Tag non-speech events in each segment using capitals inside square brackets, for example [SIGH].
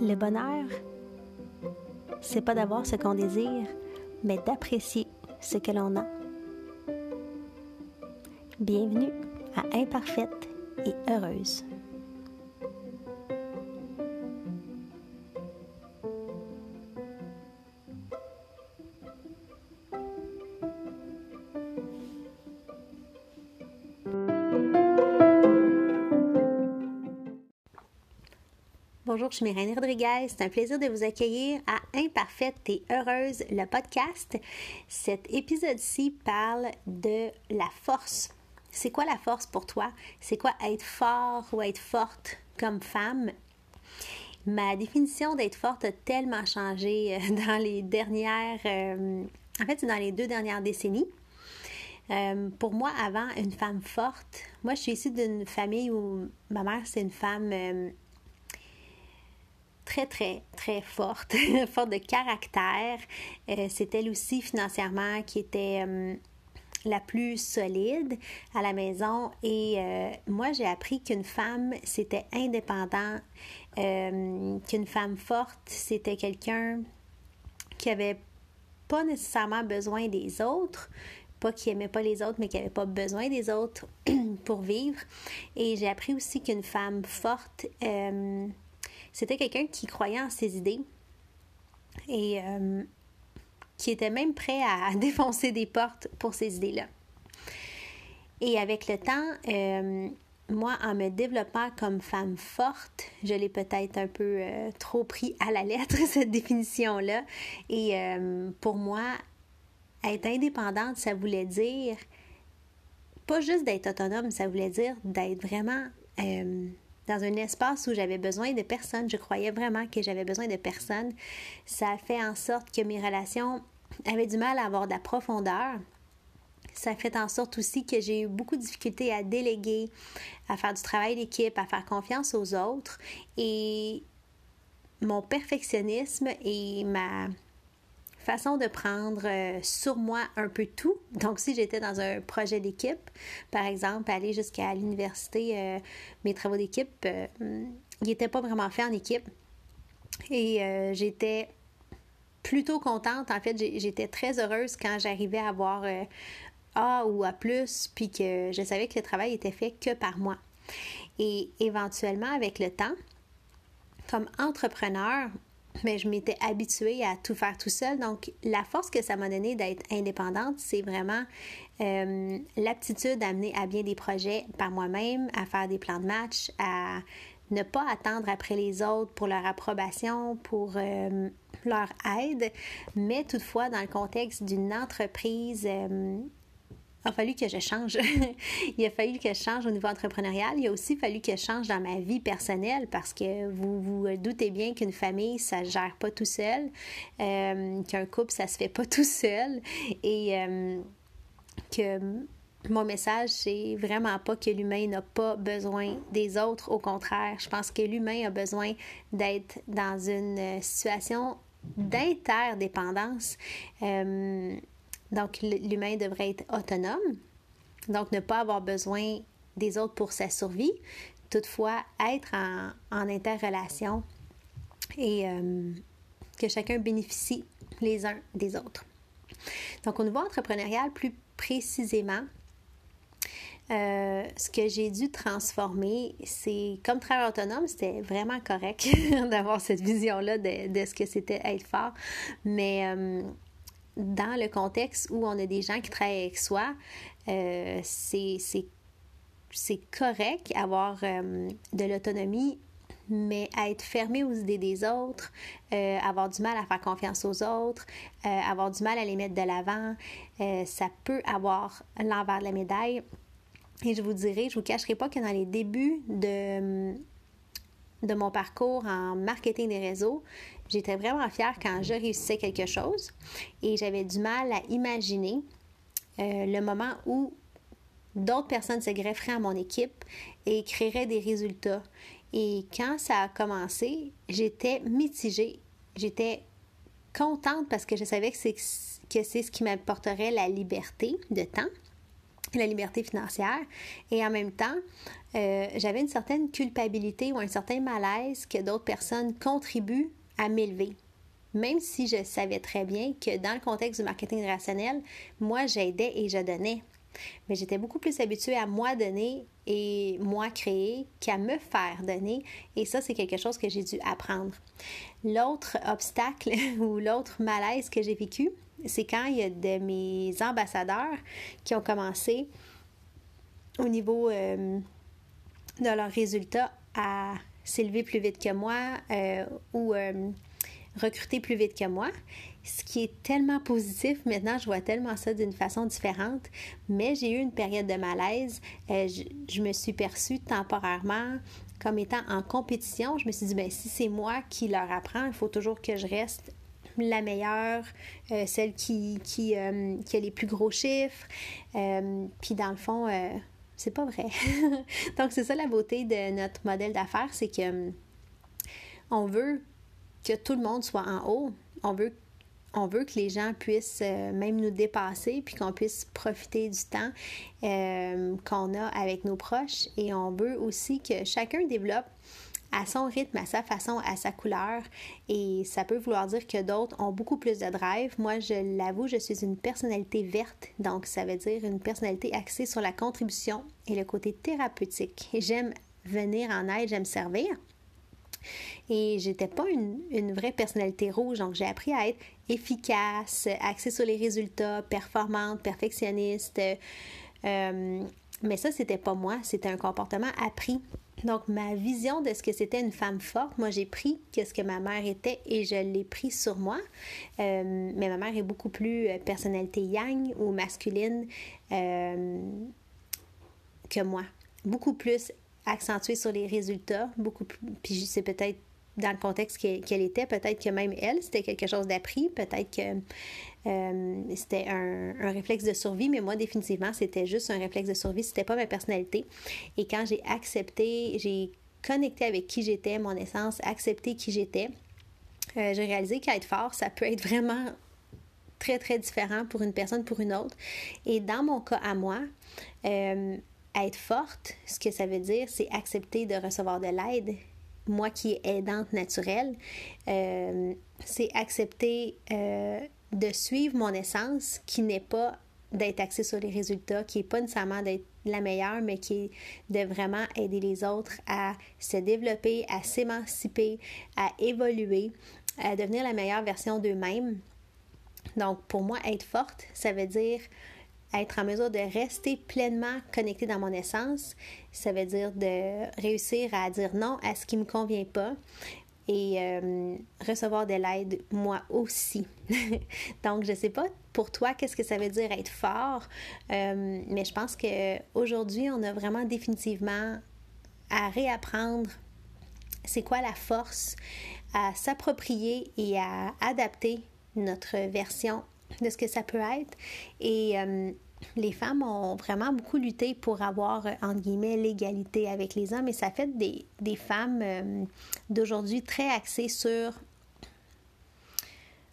Le bonheur, c'est pas d'avoir ce qu'on désire, mais d'apprécier ce que l'on a. Bienvenue à Imparfaite et Heureuse. Je suis Myrène Rodriguez. C'est un plaisir de vous accueillir à Imparfaite et Heureuse, le podcast. Cet épisode-ci parle de la force. C'est quoi la force pour toi? C'est quoi être fort ou être forte comme femme? Ma définition d'être forte a tellement changé euh, [LAUGHS] dans les dernières... Euh, en fait, dans les deux dernières décennies. Euh, pour moi, avant, une femme forte, moi, je suis issue d'une famille où ma mère, c'est une femme très, très, très forte, [LAUGHS] forte de caractère. Euh, c'est elle aussi financièrement qui était euh, la plus solide à la maison. Et euh, moi, j'ai appris qu'une femme, c'était indépendant, qu'une femme forte, c'était quelqu'un qui avait pas nécessairement besoin des autres, pas qui aimait pas les autres, mais qui avait pas besoin des autres [CLEARS THROAT] pour vivre. Et j'ai appris aussi qu'une femme forte, c'était quelqu'un qui croyait en ses idées et euh, qui était même prêt à [LAUGHS] défoncer des portes pour ces idées-là. Et avec le temps, euh, moi, en me développant comme femme forte, je l'ai peut-être un peu euh, trop pris à la lettre, [LAUGHS] cette définition-là. Et pour moi, être indépendante, ça voulait dire pas juste d'être autonome, ça voulait dire d'être vraiment dans un espace où j'avais besoin de personne. Je croyais vraiment que j'avais besoin de personne. Ça a fait en sorte que mes relations avaient du mal à avoir de la profondeur. Ça a fait en sorte aussi que j'ai eu beaucoup de difficultés à déléguer, à faire du travail d'équipe, à faire confiance aux autres. Et mon perfectionnisme et ma façon de prendre euh, sur moi un peu tout. Donc, si j'étais dans un projet d'équipe, par exemple, aller jusqu'à l'université, euh, mes travaux d'équipe, euh, ils n'étaient pas vraiment faits en équipe. Et j'étais plutôt contente. En fait, j'étais très heureuse quand j'arrivais à avoir A ou A, puis que je savais que le travail était fait que par moi. Et éventuellement, avec le temps, comme entrepreneur, mais je m'étais habituée à tout faire tout seul. Donc, la force que ça m'a donné d'être indépendante, c'est vraiment euh, l'aptitude à mener à bien des projets par moi-même, à faire des plans de match, à ne pas attendre après les autres pour leur approbation, pour euh, leur aide, mais toutefois dans le contexte d'une entreprise euh, a fallu que je change. [LAUGHS] il a fallu que je change au niveau entrepreneurial. Il a aussi fallu que je change dans ma vie personnelle parce que vous vous doutez bien qu'une famille, ça ne gère pas tout seul, euh, qu'un couple, ça se fait pas [LAUGHS] tout seul et euh, que mon message, c'est vraiment pas que l'humain n'a pas besoin des autres. Au contraire, je pense que l'humain a besoin d'être dans une situation d'interdépendance. Euh, donc, l'humain devrait être autonome, donc ne pas avoir besoin des autres pour sa survie, toutefois être en, interrelation et euh, que chacun bénéficie les uns des autres. Donc, au niveau entrepreneurial, plus précisément, euh, ce que j'ai dû transformer, c'est comme travail autonome, c'était vraiment correct [LAUGHS] d'avoir cette vision-là de, ce que c'était être fort, mais euh, dans le contexte où on a des gens qui travaillent avec soi, euh, c'est correct avoir euh, de l'autonomie, mais être fermé aux idées des autres, euh, avoir du mal à faire confiance aux autres, avoir du mal à les mettre de l'avant, ça peut avoir l'envers de la médaille. Et je vous dirai, je vous cacherai pas que dans les débuts de, de mon parcours en marketing des réseaux, J'étais vraiment fière quand je réussissais quelque chose et j'avais du mal à imaginer euh, le moment où d'autres personnes se grefferaient à mon équipe et créeraient des résultats. Et quand ça a commencé, j'étais mitigée. J'étais contente parce que je savais que, c'est ce qui m'apporterait la liberté de temps, la liberté financière. Et en même temps, euh, j'avais une certaine culpabilité ou un certain malaise que d'autres personnes contribuent à m'élever. Même si je savais très bien que dans le contexte du marketing rationnel, moi, j'aidais et je donnais. Mais j'étais beaucoup plus habituée à moi donner et moi créer qu'à me faire donner. Et ça, c'est quelque chose que j'ai dû apprendre. L'autre obstacle [LAUGHS] ou l'autre malaise que j'ai vécu, c'est quand il y a de mes ambassadeurs qui ont commencé au niveau euh, de leurs résultats à s'élever plus vite que moi euh, ou euh, recruter plus vite que moi ce qui est tellement positif. Maintenant, je vois tellement ça d'une façon différente. Mais j'ai eu une période de malaise. Euh, je, me suis perçue temporairement comme étant en compétition. Je me suis dit, ben, si c'est moi qui leur apprends, il faut toujours que je reste la meilleure, celle qui, qui, qui, a les plus gros chiffres. puis dans le fond, c'est pas vrai. [LAUGHS] Donc c'est ça la beauté de notre modèle d'affaires, c'est que on veut que tout le monde soit en haut. On veut on veut que les gens puissent euh, même nous dépasser, puis qu'on puisse profiter du temps euh, qu'on a avec nos proches. Et on veut aussi que chacun développe à son rythme, à sa façon, à sa couleur. Et ça peut vouloir dire que d'autres ont beaucoup plus de drive. Moi, je l'avoue, je suis une personnalité verte. Donc, ça veut dire une personnalité axée sur la contribution et le côté thérapeutique. J'aime venir en aide, j'aime servir. Et j'étais pas une, vraie personnalité rouge, donc j'ai appris à être efficace, axée sur les résultats, performante, perfectionniste. Euh, mais ça, c'était pas moi, c'était un comportement appris. Donc, ma vision de ce que c'était une femme forte, moi, j'ai pris ce que ma mère était et je l'ai pris sur moi. Euh, mais ma mère est beaucoup plus euh, personnalité yang ou masculine que moi. Beaucoup plus accentuée sur les résultats, beaucoup plus. Puis c'est peut-être dans le contexte qu'elle était, peut-être que même elle, c'était quelque chose d'appris, peut-être que euh, c'était un, réflexe de survie, mais moi, définitivement, c'était juste un réflexe de survie, c'était pas ma personnalité. Et quand j'ai accepté, j'ai connecté avec qui j'étais, mon essence, accepté qui j'étais, euh, j'ai réalisé qu'être fort, ça peut être vraiment très, très différent pour une personne, pour une autre. Et dans mon cas à moi, euh, être forte, ce que ça veut dire, c'est accepter de recevoir de l'aide. Moi qui est aidante naturelle, euh, c'est accepter euh, de suivre mon essence qui n'est pas d'être axée sur les résultats, qui n'est pas nécessairement d'être la meilleure, mais qui est de vraiment aider les autres à se développer, à s'émanciper, à évoluer, à devenir la meilleure version d'eux-mêmes. Donc, pour moi, être forte, ça veut dire être en mesure de rester pleinement connecté dans mon essence, ça veut dire de réussir à dire non à ce qui ne me convient pas et euh, recevoir de l'aide moi aussi. [LAUGHS] Donc, je ne sais pas pour toi qu'est-ce que ça veut dire être fort, euh, mais je pense qu'aujourd'hui, on a vraiment définitivement à réapprendre c'est quoi la force, à s'approprier et à adapter notre version de ce que ça peut être. Et euh, les femmes ont vraiment beaucoup lutté pour avoir, euh, entre guillemets, l'égalité avec les hommes. Et ça fait des, des femmes euh, d'aujourd'hui très axées sur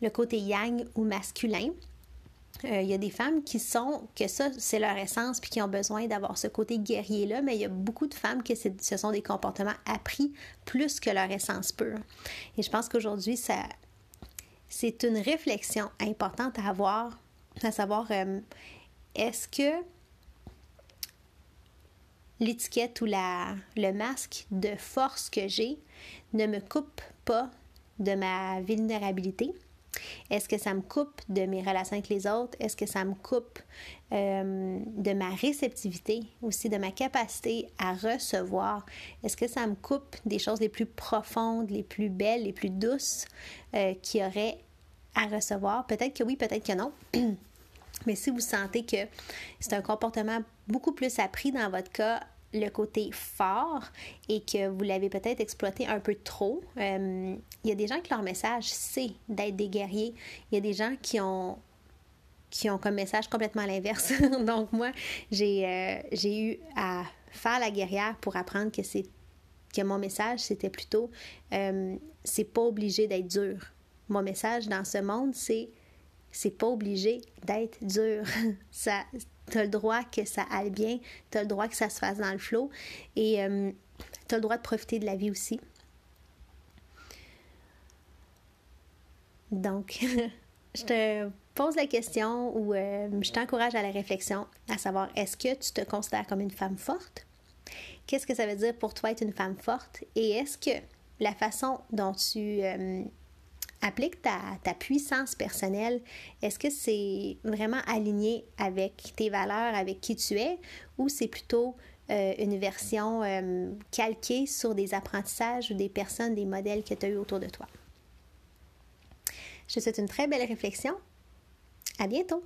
le côté yang ou masculin. Il y a des femmes qui sont, que ça, c'est leur essence, puis qui ont besoin d'avoir ce côté guerrier-là, mais il y a beaucoup de femmes que ce sont des comportements appris plus que leur essence pure. Et je pense qu'aujourd'hui, ça, c'est une réflexion importante à avoir, à savoir euh, est-ce que l'étiquette ou le masque de force que j'ai ne me coupe pas de ma vulnérabilité? Est-ce que ça me coupe de mes relations avec les autres? Est-ce que ça me coupe euh, de ma réceptivité, aussi de ma capacité à recevoir? Est-ce que ça me coupe des choses les plus profondes, les plus belles, les plus douces euh, qui auraient à recevoir? Peut-être que oui, peut-être que non. [CLEARS THROAT] Mais si vous sentez que c'est un comportement beaucoup plus appris dans votre cas, le côté fort et que vous l'avez peut-être exploité un peu trop, euh, il y a des gens que leur message, c'est d'être des guerriers. Il y a des gens qui ont qui ont comme message complètement l'inverse. [LAUGHS] Donc moi, j'ai euh, j'ai eu à faire la guerrière pour apprendre que c'est que mon message, c'était plutôt euh, c'est pas obligé d'être dur. Mon message dans ce monde, c'est c'est pas obligé d'être dur. [LAUGHS] ça, as le droit que ça aille bien, tu as le droit que ça se fasse dans le flot et euh, tu as le droit de profiter de la vie aussi. Donc, [LAUGHS] je te pose la question ou euh, je t'encourage à la réflexion, à savoir est-ce que tu te considères comme une femme forte? Qu'est-ce que ça veut dire pour toi être une femme forte? Et est-ce que la façon dont tu euh, appliques ta, puissance personnelle, est-ce que c'est vraiment aligné avec tes valeurs, avec qui tu es, ou c'est plutôt euh, une version calquée sur des apprentissages ou des personnes, des modèles que tu as eu autour de toi? Je te souhaite une très belle réflexion. À bientôt!